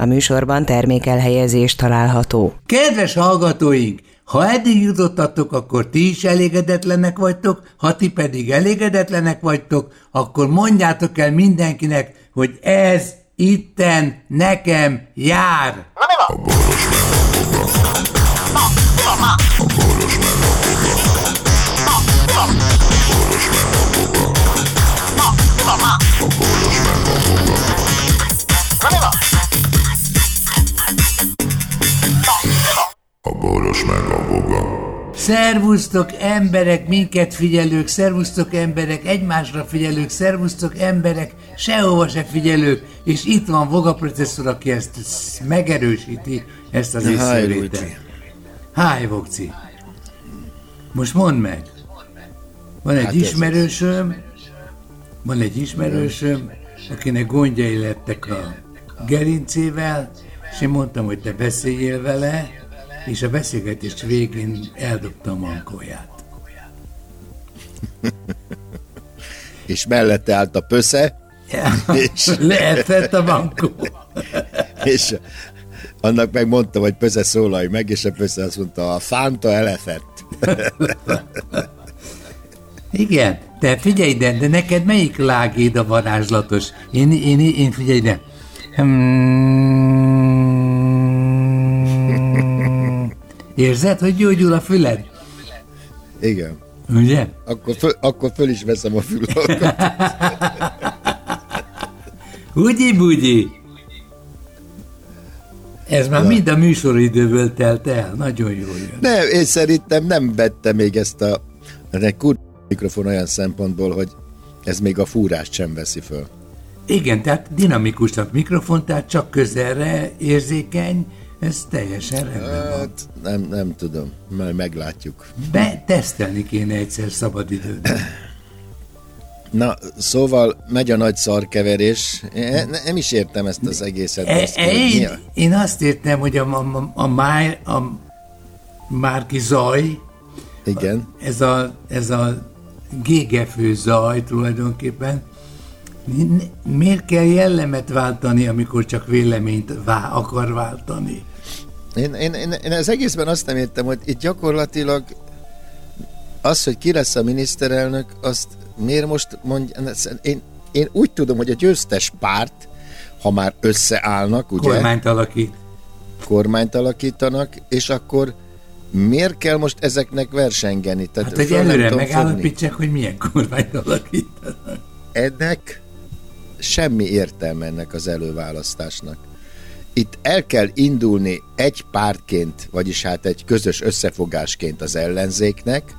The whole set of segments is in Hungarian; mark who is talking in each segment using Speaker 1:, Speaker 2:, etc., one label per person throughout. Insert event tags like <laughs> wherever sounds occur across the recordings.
Speaker 1: A műsorban termékelhelyezés található.
Speaker 2: Kedves hallgatóink! Ha eddig jutottatok, akkor ti is elégedetlenek vagytok, ha ti pedig elégedetlenek vagytok, akkor mondjátok el mindenkinek, hogy ez itten nekem jár. Na mi van? Szervusztok emberek, minket figyelők, szervusztok emberek, egymásra figyelők, szervusztok emberek, sehova se figyelők, és itt van Voga processzor, aki ezt megerősíti, ezt az észrevételt. Háj, Vogci. Most mondd meg. Van egy hát ismerősöm, van egy ismerősöm, akinek gondjai lettek a gerincével, és én mondtam, hogy te beszéljél vele, és a beszélgetés végén eldobta a mankóját. <laughs>
Speaker 3: és mellette állt a pösze,
Speaker 2: ja, és lehetett a mankó. <laughs>
Speaker 3: és annak meg mondtam, hogy pösze szólalj meg, és a pösze azt mondta, a fánta elefett. <laughs>
Speaker 2: Igen, te figyelj ide, de neked melyik lágéd a varázslatos? Én, én, én figyelj ide. Hmm, érzed, hogy gyógyul a füled?
Speaker 3: Igen.
Speaker 2: Ugye?
Speaker 3: Akkor föl, akkor föl is veszem a fülhallgatót. <laughs>
Speaker 2: Ugyi bugyi. Ez már Na. mind a műsoridőből telt el. Nagyon jó jön.
Speaker 3: Nem, én szerintem nem vette még ezt a... Kur mikrofon olyan szempontból, hogy ez még a fúrást sem veszi föl.
Speaker 2: Igen, tehát dinamikus a mikrofon, tehát csak közelre érzékeny, ez teljesen rendben hát, van.
Speaker 3: Nem, nem tudom, majd meglátjuk.
Speaker 2: Be tesztelni kéne egyszer szabadidőben.
Speaker 3: Na, szóval megy a nagy szarkeverés. Én nem is értem ezt az egészet.
Speaker 2: E, e, én, én azt értem, hogy a, a, a, a, a Márki Zaj,
Speaker 3: Igen.
Speaker 2: ez a, ez a gégefő zaj tulajdonképpen. Miért kell jellemet váltani, amikor csak véleményt vá- akar váltani?
Speaker 3: Én, én, én, én az egészben azt nem értem, hogy itt gyakorlatilag az, hogy ki lesz a miniszterelnök, azt miért most mondja, én, én úgy tudom, hogy a győztes párt, ha már összeállnak, ugye?
Speaker 2: Kormányt alakít.
Speaker 3: Kormányt alakítanak, és akkor miért kell most ezeknek versengeni?
Speaker 2: Tehát hát, hogy előre megállapítsák, hogy milyen kormányt alakítanak.
Speaker 3: Ennek semmi értelme ennek az előválasztásnak. Itt el kell indulni egy pártként, vagyis hát egy közös összefogásként az ellenzéknek,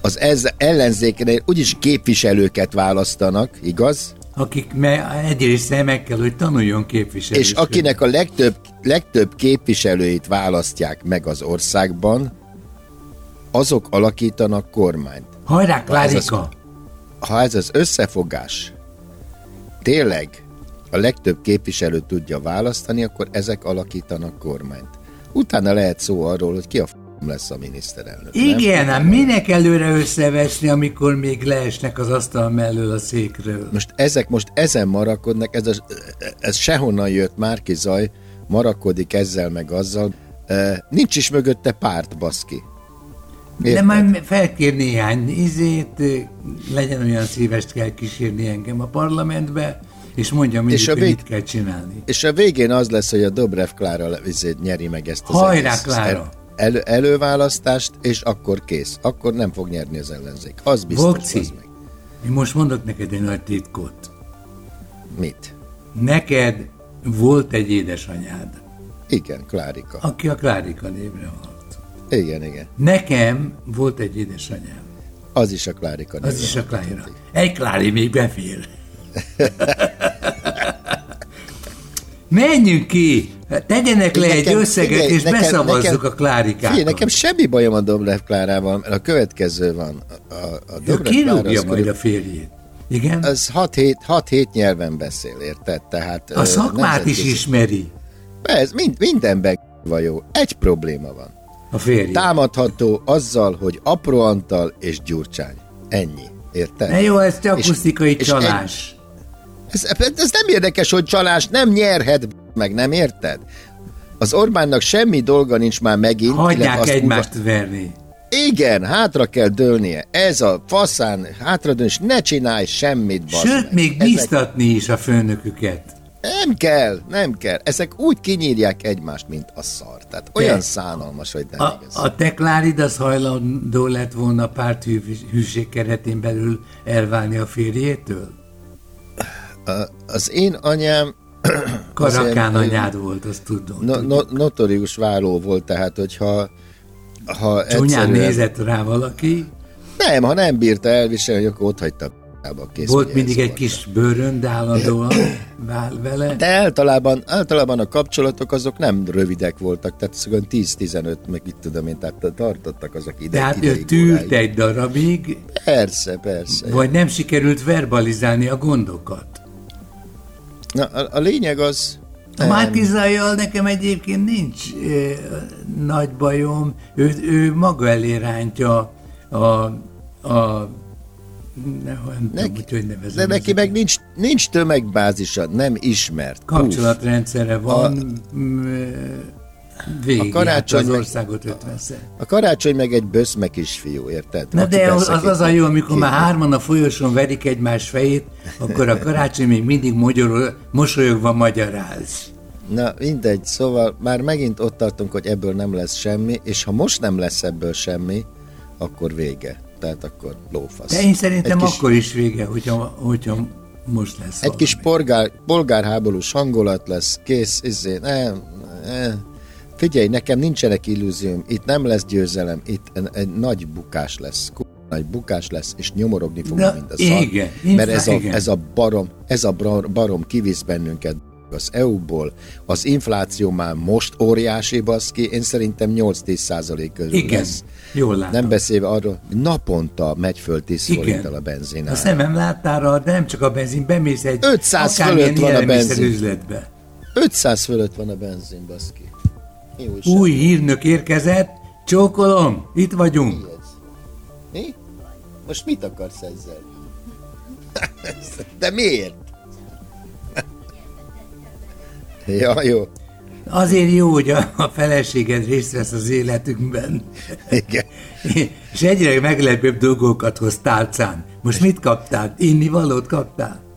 Speaker 3: az ez ellenzéknél úgyis képviselőket választanak, igaz?
Speaker 2: Akik me, egyrészt meg kell, hogy tanuljon képviselő.
Speaker 3: És akinek a legtöbb, legtöbb képviselőit választják meg az országban, azok alakítanak kormányt.
Speaker 2: Hajrá, Klárika!
Speaker 3: Ha ez az, ha ez az összefogás tényleg a legtöbb képviselő tudja választani, akkor ezek alakítanak kormányt. Utána lehet szó arról, hogy ki a f lesz a miniszterelnök.
Speaker 2: Igen, nem? minek előre összevesni, amikor még leesnek az asztal mellől a székről?
Speaker 3: Most ezek most ezen marakodnak, ez, a, ez sehonnan jött Márki Zaj, marakodik ezzel meg azzal, nincs is mögötte párt, baszki.
Speaker 2: Érted? De majd felkér néhány izét, legyen olyan szívest kell kísérni engem a parlamentbe, és mondja mindig, és a vég... hogy mit kell csinálni.
Speaker 3: És a végén az lesz, hogy a Dobrev Klára izét nyeri meg ezt az
Speaker 2: Hajrá, egész, Klára!
Speaker 3: elő, előválasztást, és akkor kész. Akkor nem fog nyerni az ellenzék. Az biztos. Vokci, az meg.
Speaker 2: én most mondok neked egy nagy titkot.
Speaker 3: Mit?
Speaker 2: Neked volt egy édesanyád.
Speaker 3: Igen, Klárika.
Speaker 2: Aki a Klárika névre halt.
Speaker 3: Igen, igen.
Speaker 2: Nekem volt egy édesanyám.
Speaker 3: Az is a Klárika
Speaker 2: Az is a Klárika. Egy Klári még befér. <laughs> Menjünk ki! Tegyenek le nekem, egy összeget, figyelj, és nekem, beszavazzuk nekem, a Klárikát. Figyelj,
Speaker 3: nekem semmi bajom a Dobrev Klárával, mert a következő van. A, a
Speaker 2: Dobrev ő kirúgja majd a férjét. Igen?
Speaker 3: Az 6-7 nyelven beszél, érted? Tehát,
Speaker 2: a szakmát is ismeri.
Speaker 3: Ez mind, mindenben vagy <laughs> jó. Egy probléma van.
Speaker 2: A férje.
Speaker 3: Támadható azzal, hogy Apró Antal és Gyurcsány. Ennyi. Érted?
Speaker 2: Ne jó, ez csak akusztikai csalás.
Speaker 3: Ez, ez nem érdekes, hogy csalás nem nyerhet meg, nem érted? Az Orbánnak semmi dolga nincs már megint.
Speaker 2: Hagyják egymást uga... verni.
Speaker 3: Igen, hátra kell dőlnie. Ez a faszán hátra dőlni, és ne csinálj semmit,
Speaker 2: Sőt, meg. még biztatni Ezek... is a főnöküket.
Speaker 3: Nem kell, nem kell. Ezek úgy kinyírják egymást, mint a szar. Tehát olyan Te, szánalmas, hogy nem
Speaker 2: a, igaz. A Teklárid az hajlandó lett volna párt hűség keretén belül elválni a férjétől?
Speaker 3: A, az én anyám <clears throat>
Speaker 2: Karakán anyád volt, azt tudom. No,
Speaker 3: no, notorius váló volt, tehát hogyha ha
Speaker 2: Csúnyán egyszerűen... nézett rá valaki?
Speaker 3: Nem, ha nem bírta elviselni, akkor ott hagyta
Speaker 2: Kész, Volt mindig egy kis bőrön, de állandóan <clears throat> vele.
Speaker 3: De általában, általában a kapcsolatok azok nem rövidek voltak, tehát 10-15, meg itt tudom én, tehát tartottak azok ide.
Speaker 2: Tehát ő tűrt egy darabig.
Speaker 3: Persze, persze.
Speaker 2: Vagy nem sikerült verbalizálni a gondokat.
Speaker 3: Na, a, a lényeg az...
Speaker 2: A Márkizajjal nekem egyébként nincs e, nagy bajom, ő, ő maga elé rántja a, a ne, nem neki, tudom, hogy nevezem.
Speaker 3: De neki meg nincs, nincs tömegbázisa, nem ismert.
Speaker 2: Kapcsolatrendszere van, a, végig a karácsony az országot 50
Speaker 3: A karácsony meg egy böszme kisfiú, érted?
Speaker 2: Na Aki de az, az az a jó, amikor már hárman a folyosón verik egymás fejét, akkor a karácsony még mindig magyarul, mosolyogva magyaráz.
Speaker 3: Na mindegy, szóval már megint ott tartunk, hogy ebből nem lesz semmi, és ha most nem lesz ebből semmi, akkor vége. Tehát akkor lófasz.
Speaker 2: De én szerintem kis, akkor is vége, hogyha, hogyha most lesz
Speaker 3: Egy valami. kis polgár, polgárháborús hangulat lesz, kész, izé, ne, ne, Figyelj, nekem nincsenek illúzióm, itt nem lesz győzelem, itt egy nagy bukás lesz, nagy bukás lesz, és nyomorogni fogunk, mint a szar. Igen, mert ez a, ez a barom, ez a barom kivisz bennünket az EU-ból, az infláció már most óriási baszki, én szerintem 8-10 százalék körül Igen, lesz.
Speaker 2: jól látom.
Speaker 3: Nem beszélve arról, naponta megy föl 10 forinttal a benzin.
Speaker 2: A szemem láttára, de nem csak a benzin, bemész egy
Speaker 3: 500 fölött van a benzin. Üzletbe. 500 fölött van a benzin, baszki.
Speaker 2: Új hírnök érkezett, csókolom, itt vagyunk.
Speaker 3: Mi? Mi? Most mit akarsz ezzel? <laughs> De miért? <laughs> ja, jó.
Speaker 2: Azért jó, hogy a, a feleséged részt vesz az életünkben. <laughs>
Speaker 3: Igen.
Speaker 2: És egyre meglepőbb dolgokat hoz tálcán. Most mit kaptál? Inni valót kaptál?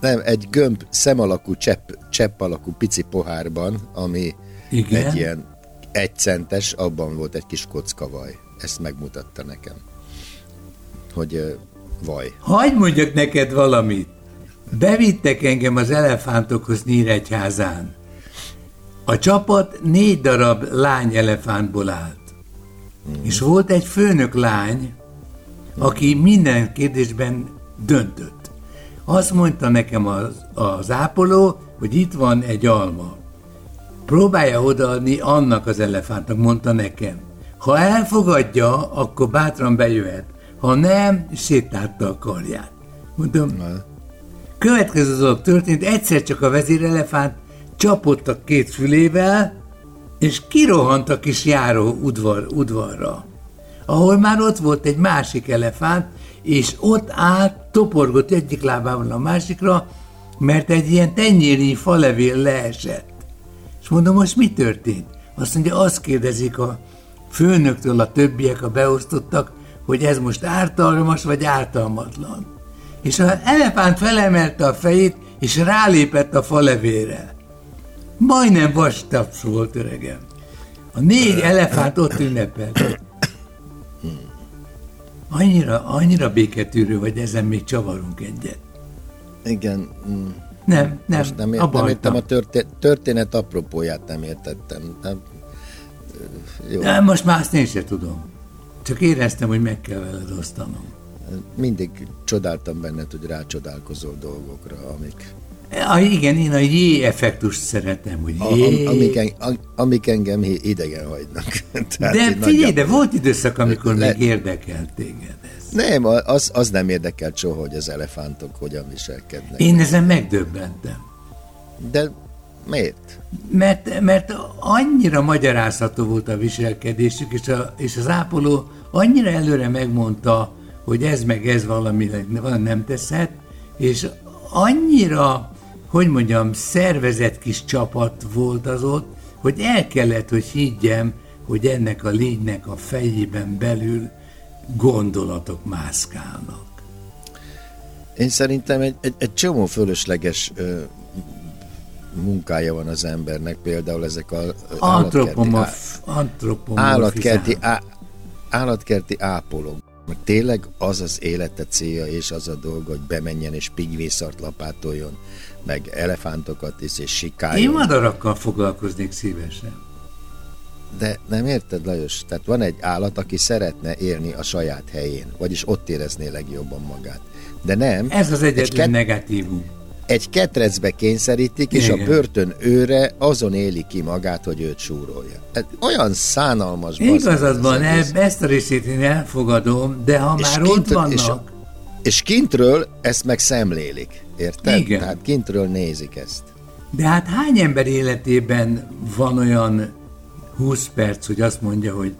Speaker 3: Nem, egy gömb szemalakú, csepp, csepp alakú pici pohárban, ami igen. Egy ilyen egy centes, abban volt egy kis kocka vaj. Ezt megmutatta nekem. Hogy uh, vaj.
Speaker 2: Hagy mondjak neked valamit. Bevittek engem az elefántokhoz Nyíregyházán. A csapat négy darab lány elefántból állt. Mm. És volt egy főnök lány, aki minden kérdésben döntött. Azt mondta nekem az, az ápoló, hogy itt van egy alma próbálja odaadni annak az elefántnak, mondta nekem. Ha elfogadja, akkor bátran bejöhet. Ha nem, sétálta a karját. Mondom, következő dolog történt, egyszer csak a vezérelefánt csapott a két fülével, és kirohant a kis járó udvar, udvarra, ahol már ott volt egy másik elefánt, és ott állt, toporgott egyik lábával a másikra, mert egy ilyen tenyéri falevél leesett. És mondom, most mi történt? Azt mondja, azt kérdezik a főnöktől a többiek, a beosztottak, hogy ez most ártalmas vagy ártalmatlan. És az elefánt felemelte a fejét, és rálépett a falevére. Majdnem vastaps volt, öregem. A négy elefánt ott ünnepelt. Annyira, annyira béketűrő, hogy ezen még csavarunk egyet.
Speaker 3: Igen.
Speaker 2: Nem, nem, Most
Speaker 3: nem, nem értem a történet, történet apropóját, nem értettem. Nem,
Speaker 2: jó. Nem, most már azt én sem tudom. Csak éreztem, hogy meg kell veled osztanom.
Speaker 3: Mindig csodáltam benned, hogy rácsodálkozol dolgokra, amik...
Speaker 2: A, igen, én a J-effektust szeretem, hogy.
Speaker 3: A, amik, en, amik engem idegen hagynak. <laughs>
Speaker 2: de figyelj, de volt időszak, amikor le, még érdekelt téged.
Speaker 3: Nem, az, az nem érdekelt soha, hogy az elefántok hogyan viselkednek.
Speaker 2: Én ezen megdöbbentem.
Speaker 3: De miért?
Speaker 2: Mert, mert annyira magyarázható volt a viselkedésük, és, a, és az ápoló annyira előre megmondta, hogy ez meg ez valami, valami nem teszhet, és annyira hogy mondjam, szervezett kis csapat volt az ott, hogy el kellett, hogy higgyem, hogy ennek a lénynek a fejében belül gondolatok mászkálnak.
Speaker 3: Én szerintem egy, egy, egy csomó fölösleges ö, munkája van az embernek, például ezek a
Speaker 2: állatkerti, állatkerti,
Speaker 3: á, állatkerti ápolók. Meg tényleg az az élete célja és az a dolga, hogy bemenjen és pigvészart lapátoljon, meg elefántokat is, és sikáljon.
Speaker 2: Én madarakkal foglalkoznék szívesen.
Speaker 3: De nem érted, Lajos? Tehát van egy állat, aki szeretne élni a saját helyén, vagyis ott érezné legjobban magát. De nem.
Speaker 2: Ez az egyetlen egy ket...
Speaker 3: Egy ketrecbe kényszerítik, és Igen. a börtön őre azon éli ki magát, hogy őt súrolja. Ez olyan szánalmas.
Speaker 2: Igazad van, ezt a részét én elfogadom, de ha és már kint, ott vannak... És,
Speaker 3: és kintről ezt meg szemlélik, érted? Igen. Tehát kintről nézik ezt.
Speaker 2: De hát hány ember életében van olyan 20 perc, hogy azt mondja, hogy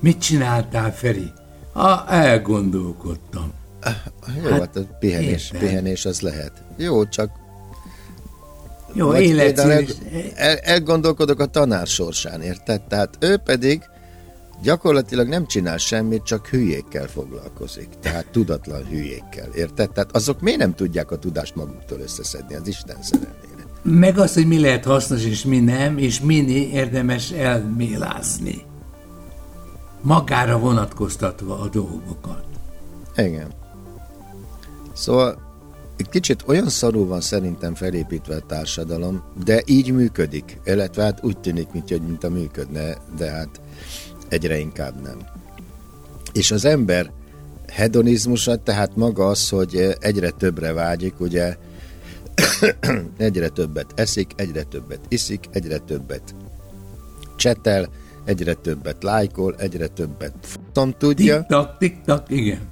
Speaker 2: mit csináltál, Feri? Ha elgondolkodtam.
Speaker 3: Jó, hát, hát pihenés, pihenés az lehet. Jó, csak
Speaker 2: jó, élet. El,
Speaker 3: el, elgondolkodok a tanár sorsán, érted? Tehát ő pedig gyakorlatilag nem csinál semmit, csak hülyékkel foglalkozik. Tehát tudatlan hülyékkel, érted? Tehát azok miért nem tudják a tudást maguktól összeszedni az Isten szerelmére?
Speaker 2: Meg az, hogy mi lehet hasznos és mi nem, és mini érdemes elmélázni. Magára vonatkoztatva a dolgokat.
Speaker 3: Igen. Szóval egy kicsit olyan szarul van szerintem felépítve a társadalom, de így működik. Illetve hát úgy tűnik, mint, hogy mint a működne, de hát egyre inkább nem. És az ember hedonizmusa, tehát maga az, hogy egyre többre vágyik, ugye <coughs> egyre többet eszik, egyre többet iszik, egyre többet csetel, egyre többet lájkol, egyre többet futam tudja.
Speaker 2: Tik-tak, tik-tak, igen.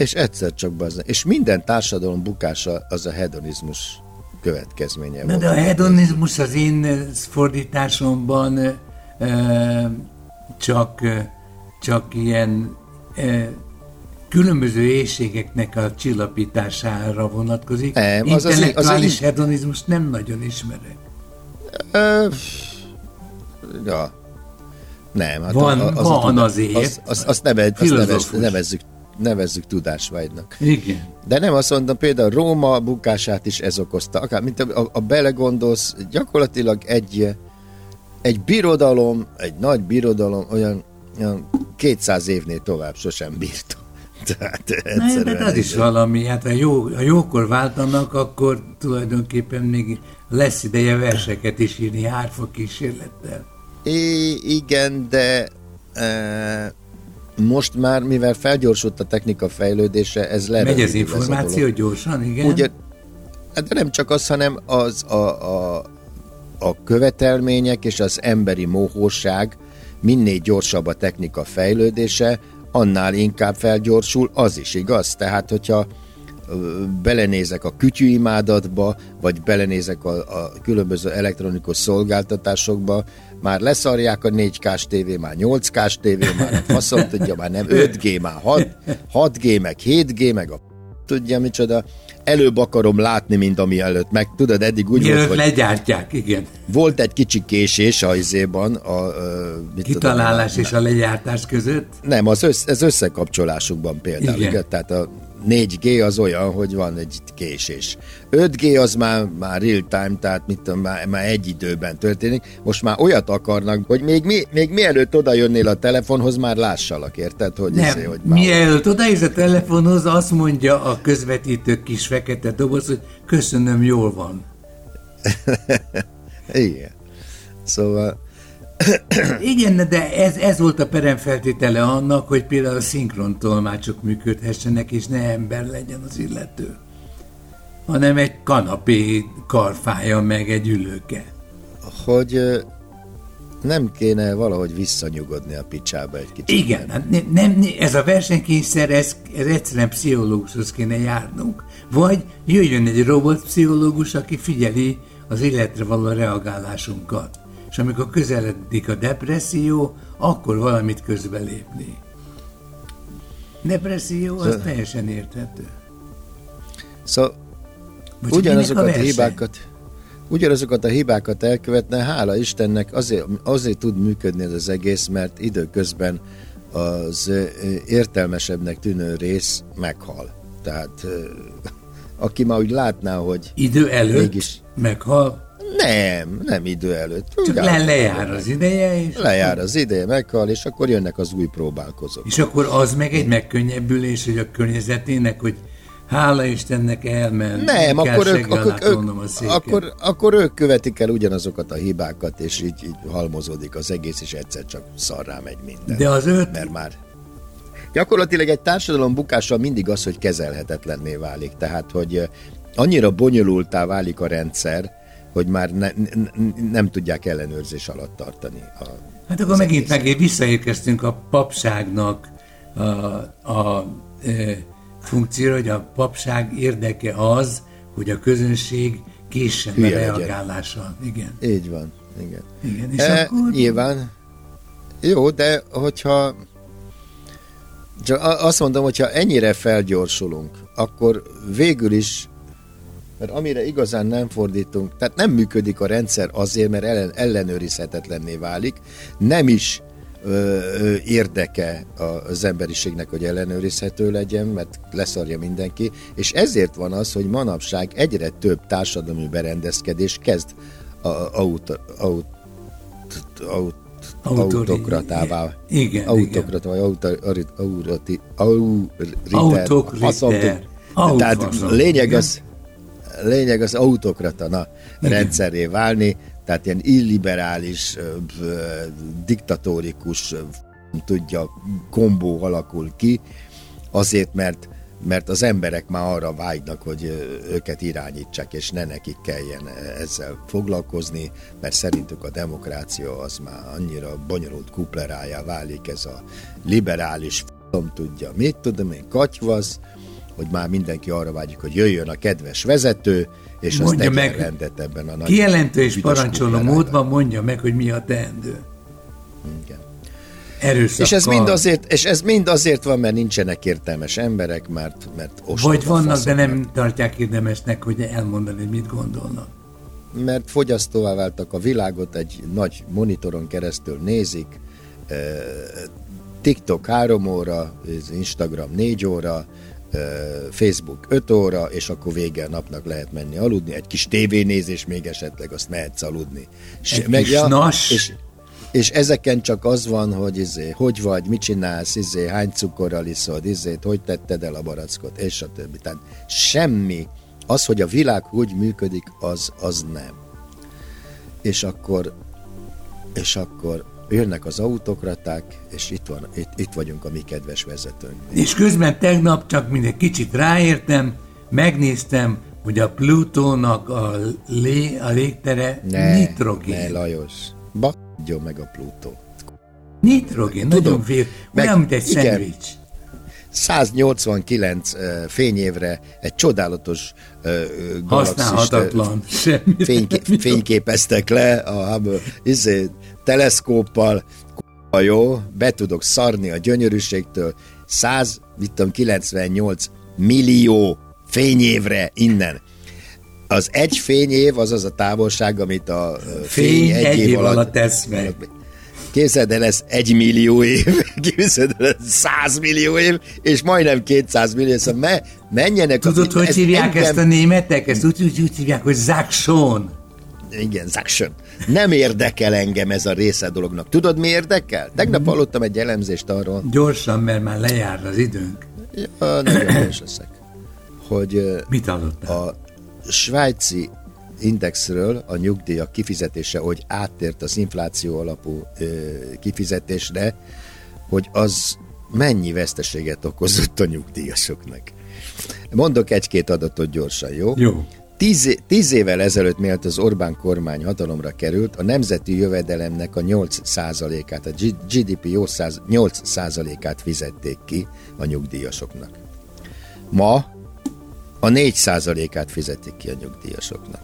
Speaker 3: És egyszer csak bazza. És minden társadalom bukása az a hedonizmus következménye.
Speaker 2: Na de a hedonizmus az én fordításomban e, csak, csak ilyen e, különböző éjségeknek a csillapítására vonatkozik. Nem, az Intellektuális az, az, hedonizmus nem nagyon ismerek.
Speaker 3: Ö, ja. Nem,
Speaker 2: hát van, az, van az, azért.
Speaker 3: Azt az, az neve, az nevez, nevezzük, nevezzük tudásvágynak.
Speaker 2: Igen.
Speaker 3: De nem azt mondom, például Róma bukását is ez okozta. Akár, mint a, a, a belegondolsz, gyakorlatilag egy, egy birodalom, egy nagy birodalom olyan, olyan 200 évnél tovább sosem bírta. <laughs>
Speaker 2: Tehát Na, de az is valami, hát ha, jó, ha jókor váltanak, akkor tulajdonképpen még lesz ideje verseket is írni hárfa kísérlettel.
Speaker 3: É, igen, de e, most már, mivel felgyorsult a technika fejlődése, ez le.
Speaker 2: Megy az információ gyorsan, igen? Ugye,
Speaker 3: hát de nem csak az, hanem az a, a, a követelmények és az emberi mohóság, minél gyorsabb a technika fejlődése, annál inkább felgyorsul, az is igaz. Tehát, hogyha belenézek a kütyűimádatba, vagy belenézek a, a különböző elektronikus szolgáltatásokba, már leszarják a 4K-s tévé, már 8K-s tévé, már a faszom tudja, már nem 5G, már 6, 6G, meg 7G, meg a tudja micsoda. Előbb akarom látni, mint ami előtt. Meg tudod, eddig úgy
Speaker 2: volt, hogy... legyártják, igen.
Speaker 3: Volt egy kicsi késés a izéban. A, a,
Speaker 2: mit Kitalálás tudom, és a legyártás között?
Speaker 3: Nem, az össz, ez összekapcsolásukban például. Igen. Igen, tehát a 4G az olyan, hogy van egy késés. 5G az már, már real time, tehát mit tudom, már, már egy időben történik. Most már olyat akarnak, hogy még, mi, még mielőtt oda jönnél a telefonhoz, már lássalak, érted? Hogy
Speaker 2: Nem, izé, hogy mielőtt odaérsz a telefonhoz, azt mondja a közvetítő kis fekete doboz, hogy köszönöm, jól van. <laughs>
Speaker 3: Igen. Szóval
Speaker 2: igen, de ez, ez volt a peremfeltétele annak, hogy például a szinkron tolmácsok működhessenek, és ne ember legyen az illető, hanem egy kanapé karfája meg egy ülőke.
Speaker 3: Hogy nem kéne valahogy visszanyugodni a picsába egy kicsit?
Speaker 2: Igen, hát nem, nem, ez a versenykényszer, ez, ez egyszerűen pszichológushoz kéne járnunk. Vagy jöjjön egy robotpszichológus, aki figyeli az életre való reagálásunkat és amikor közeledik a depresszió, akkor valamit közbelépni. Depresszió az so, teljesen érthető.
Speaker 3: Szóval Vagy ugyanazokat a, a hibákat ugyanazokat a hibákat elkövetne, hála Istennek azért, azért tud működni ez az egész, mert időközben az értelmesebbnek tűnő rész meghal. Tehát aki már úgy látná, hogy...
Speaker 2: Idő előtt mégis... meghal?
Speaker 3: Nem, nem idő előtt.
Speaker 2: Csak le, lejár az ideje, és...
Speaker 3: Lejár az ideje, meghal, és akkor jönnek az új próbálkozók.
Speaker 2: És akkor az meg egy megkönnyebbülés, hogy a környezetének, hogy hála Istennek elment.
Speaker 3: Nem, akkor ők, akkor, ők, akkor, akkor ők követik el ugyanazokat a hibákat, és így, így halmozódik az egész, és egyszer csak szarrá megy minden.
Speaker 2: De az öt...
Speaker 3: Mert már Gyakorlatilag egy társadalom bukása mindig az, hogy kezelhetetlenné válik. Tehát, hogy annyira bonyolultá válik a rendszer, hogy már ne, ne, nem tudják ellenőrzés alatt tartani. A,
Speaker 2: hát akkor megint meg visszaérkeztünk a papságnak a, a, a funkcióra, hogy a papság érdeke az, hogy a közönség késsen be reagálással. Igen.
Speaker 3: Így van. Igen.
Speaker 2: Igen, és e, akkor...
Speaker 3: Nyilván. Jó, de hogyha csak azt mondom, hogyha ennyire felgyorsulunk, akkor végül is, mert amire igazán nem fordítunk, tehát nem működik a rendszer azért, mert ellen, ellenőrizhetetlenné válik, nem is ö, érdeke az emberiségnek, hogy ellenőrizhető legyen, mert leszarja mindenki, és ezért van az, hogy manapság egyre több társadalmi berendezkedés kezd a, aut, aut, aut, autokratává.
Speaker 2: Igen,
Speaker 3: autokrata, vagy autoriti,
Speaker 2: autoriter.
Speaker 3: Tehát lényeg az, lényeg az autokrata na, rendszeré válni, tehát ilyen illiberális, diktatórikus, tudja, kombó alakul ki, azért, mert mert az emberek már arra vágynak, hogy őket irányítsák, és ne nekik kelljen ezzel foglalkozni, mert szerintük a demokrácia az már annyira bonyolult kuplerájá válik, ez a liberális tudja, mit tudom én, katyvasz, hogy már mindenki arra vágyik, hogy jöjjön a kedves vezető, és mondja azt meg, rendet ebben a nagy
Speaker 2: Kijelentő és parancsoló módban mondja meg, hogy mi a teendő.
Speaker 3: Igen. Erőszakkal. És ez, mind azért, és ez mind azért van, mert nincsenek értelmes emberek, mert, mert
Speaker 2: Vagy vannak, de nem tartják érdemesnek, hogy elmondani, hogy mit gondolnak.
Speaker 3: Mert fogyasztóvá váltak a világot, egy nagy monitoron keresztül nézik, TikTok 3 óra, Instagram 4 óra, Facebook 5 óra, és akkor vége a napnak lehet menni aludni, egy kis tévénézés még esetleg, azt mehetsz aludni.
Speaker 2: Egy meg, kis ja, nas.
Speaker 3: És, és ezeken csak az van, hogy izé, hogy vagy, mit csinálsz, izé, hány cukorral iszod, izé, hogy tetted el a barackot, és a többi. Tehát semmi, az, hogy a világ úgy működik, az, az nem. És akkor, és akkor jönnek az autokraták, és itt, van, itt, itt vagyunk a mi kedves vezetőnk.
Speaker 2: És közben tegnap csak mindegy kicsit ráértem, megnéztem, hogy a Plutónak a, lé, a légtere ne, nitrogén.
Speaker 3: Ne, Lajos. Ba adjon meg a Plutó.
Speaker 2: Nitrogén, Tudom, nagyon vér, olyan, mint egy igen, szendvics.
Speaker 3: 189 uh, fényévre egy csodálatos uh,
Speaker 2: Használhatatlan.
Speaker 3: Fényké, fényképeztek le a Hubble izé, teleszkóppal. Jó, be tudok szarni a gyönyörűségtől. 198 millió fényévre innen az egy fényév az az a távolság, amit a fény, fény egy, egy év, év alatt, alatt
Speaker 2: tesz meg.
Speaker 3: Képzeld el, ez egy millió év, <laughs> képzeld el, ez száz millió év, és majdnem 200 millió, szóval me, menjenek.
Speaker 2: Tudod, a, hogy ez hívják engem... ezt a németek? Ezt úgy, úgy, úgy hívják, hogy Zakson.
Speaker 3: Igen, Zakson. Nem érdekel engem ez a része a dolognak. Tudod, mi érdekel? Tegnap mhm. hallottam egy elemzést arról.
Speaker 2: Gyorsan, mert már lejár az időnk.
Speaker 3: Ja, nagyon gyors leszek. Hogy
Speaker 2: Mit hallottál?
Speaker 3: A svájci indexről a nyugdíjak kifizetése, hogy áttért az infláció alapú ö, kifizetésre, hogy az mennyi veszteséget okozott a nyugdíjasoknak. Mondok egy-két adatot gyorsan, jó?
Speaker 2: Jó.
Speaker 3: Tíz, tíz évvel ezelőtt, mielőtt az Orbán kormány hatalomra került, a nemzeti jövedelemnek a 8%-át, a GDP 8%-át fizették ki a nyugdíjasoknak. Ma a 4%-át fizetik ki a nyugdíjasoknak.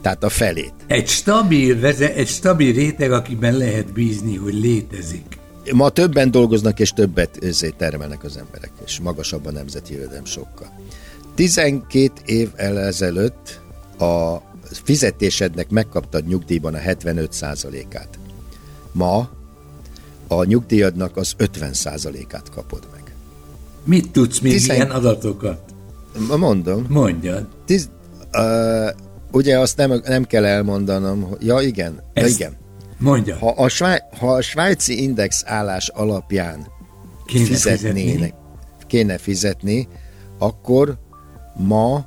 Speaker 3: Tehát a felét.
Speaker 2: Egy stabil, veze, egy stabil réteg, akiben lehet bízni, hogy létezik.
Speaker 3: Ma többen dolgoznak, és többet termelnek az emberek, és magasabb a nemzeti jövedelem sokkal. 12 év ezelőtt a fizetésednek megkaptad nyugdíjban a 75%-át. Ma a nyugdíjadnak az 50%-át kapod meg.
Speaker 2: Mit tudsz még Tizen... ilyen adatokat?
Speaker 3: Mondom.
Speaker 2: Mondjad.
Speaker 3: Tiz... Uh, ugye azt nem, nem kell elmondanom. Ja, igen. Ja, igen.
Speaker 2: Mondja.
Speaker 3: Ha a, sváj, ha a svájci index állás alapján kéne fizetnének, fizetni? kéne fizetni, akkor ma,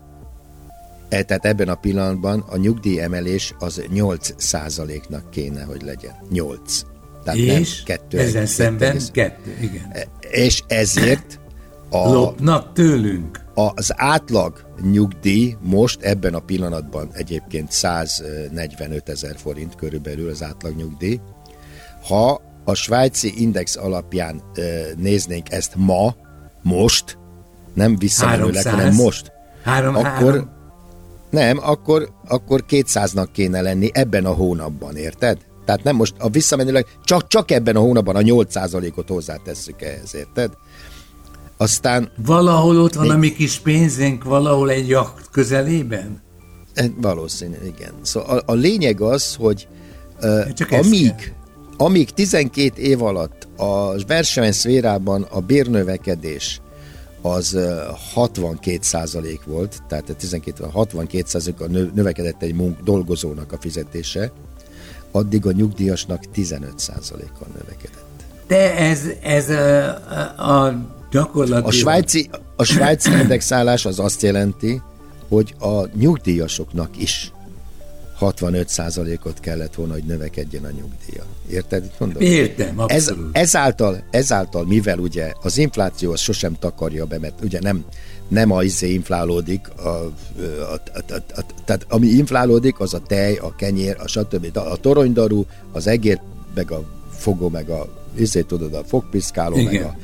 Speaker 3: e, tehát ebben a pillanatban a nyugdíj emelés az 8 százaléknak kéne, hogy legyen. 8.
Speaker 2: Tehát és nem 2, ezen szemben 2, igen. E,
Speaker 3: és ezért
Speaker 2: a, lopnak tőlünk.
Speaker 3: Az átlag nyugdíj most ebben a pillanatban egyébként 145 ezer forint körülbelül az átlag nyugdíj. Ha a svájci index alapján e, néznénk ezt ma, most, nem visszamenőleg, hanem most,
Speaker 2: három,
Speaker 3: akkor három. nem, akkor, akkor 200-nak kéne lenni ebben a hónapban, érted? Tehát nem most a visszamenőleg, csak, csak ebben a hónapban a 8%-ot hozzátesszük ehhez, érted? Aztán...
Speaker 2: Valahol ott van a mi kis pénzénk, valahol egy jacht közelében?
Speaker 3: E, valószínű, igen. Szóval a, a lényeg az, hogy uh, amíg, amíg 12 év alatt a versenyszférában a bérnövekedés az 62 százalék volt, tehát a 12 62 százalék a növekedett egy munk, dolgozónak a fizetése, addig a nyugdíjasnak 15 százalékkal növekedett.
Speaker 2: De ez, ez a, a gyakorlatilag...
Speaker 3: A svájci, a svájci indexálás az azt jelenti, hogy a nyugdíjasoknak is 65%-ot kellett volna, hogy növekedjen a nyugdíja. Érted? Itt mondom?
Speaker 2: Értem,
Speaker 3: Ez, ezáltal, ezáltal, mivel ugye az infláció az sosem takarja be, mert ugye nem, nem a izé inflálódik, a, a, a, a, a, tehát ami inflálódik, az a tej, a kenyér, a stb. A toronydarú, az egér, meg a fogó, meg a izé, tudod, a fogpiszkáló, Igen. meg a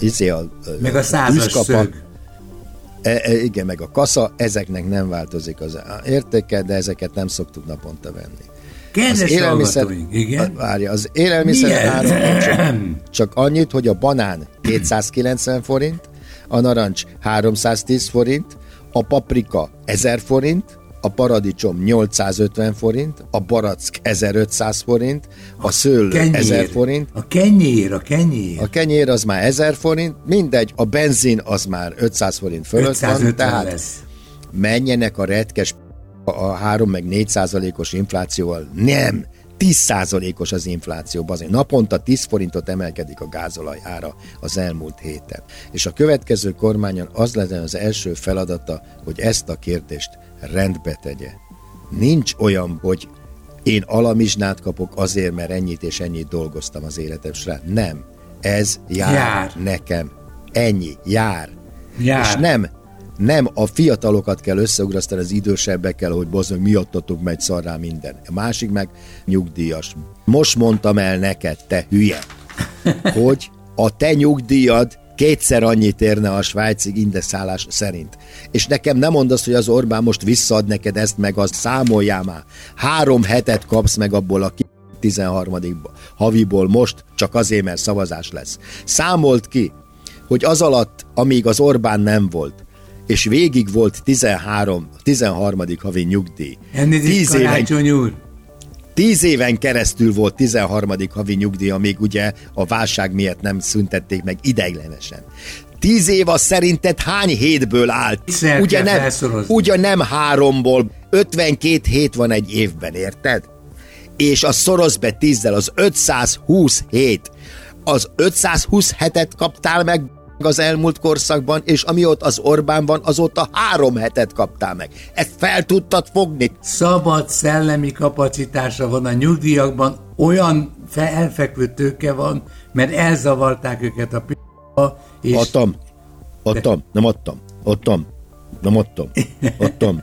Speaker 3: izé, a,
Speaker 2: meg a százas szög.
Speaker 3: E, e, igen, meg a kasza, ezeknek nem változik az értéke, de ezeket nem szoktuk naponta venni.
Speaker 2: Kedves az élelmiszer,
Speaker 3: igen? Várja, az élelmiszer ára csak, <clears throat> csak annyit, hogy a banán 290 forint, a narancs 310 forint, a paprika 1000 forint, a paradicsom 850 forint, a barack 1500 forint, a, a szőlő kenyér, 1000 forint.
Speaker 2: A kenyér, a kenyér.
Speaker 3: A kenyér az már 1000 forint, mindegy, a benzin az már 500 forint fölött van, tehát lesz. menjenek a retkes a 3 meg 4 százalékos inflációval. Nem! 10%-os az infláció, azért naponta 10 forintot emelkedik a gázolaj ára az elmúlt héten. És a következő kormányon az lenne az első feladata, hogy ezt a kérdést rendbe tegye. Nincs olyan, hogy én alamizsnát kapok azért, mert ennyit és ennyit dolgoztam az életem során. Nem. Ez jár, jár. nekem. Ennyi. Jár.
Speaker 2: jár.
Speaker 3: És nem nem a fiatalokat kell összeugrasztani az idősebbekkel, hogy bozzog, miattatok megy szarrá minden. A másik meg nyugdíjas. Most mondtam el neked, te hülye, <laughs> hogy a te nyugdíjad kétszer annyit érne a svájci indexálás szerint. És nekem nem mondasz, hogy az Orbán most visszaad neked ezt, meg azt számoljál már. Három hetet kapsz meg abból a 13. haviból most, csak azért, mert szavazás lesz. Számolt ki, hogy az alatt, amíg az Orbán nem volt, és végig volt 13, 13. havi nyugdíj.
Speaker 2: Tíz éven, úr.
Speaker 3: Tíz éven keresztül volt 13. havi nyugdíj, amíg ugye a válság miatt nem szüntették meg ideiglenesen. Tíz év az szerinted hány hétből állt? ugye nem, ugye nem háromból, 52 hét van egy évben, érted? És a szorosz be tízzel, az 520 hét. Az 520 hetet kaptál meg az elmúlt korszakban, és amióta az Orbán van, azóta három hetet kaptál meg. Ezt fel tudtad fogni?
Speaker 2: Szabad szellemi kapacitása van a nyugdíjakban, olyan elfekvő tőke van, mert elzavarták őket a p***ba,
Speaker 3: és... Adtam, adtam, nem adtam, adtam, nem adtam, adtam.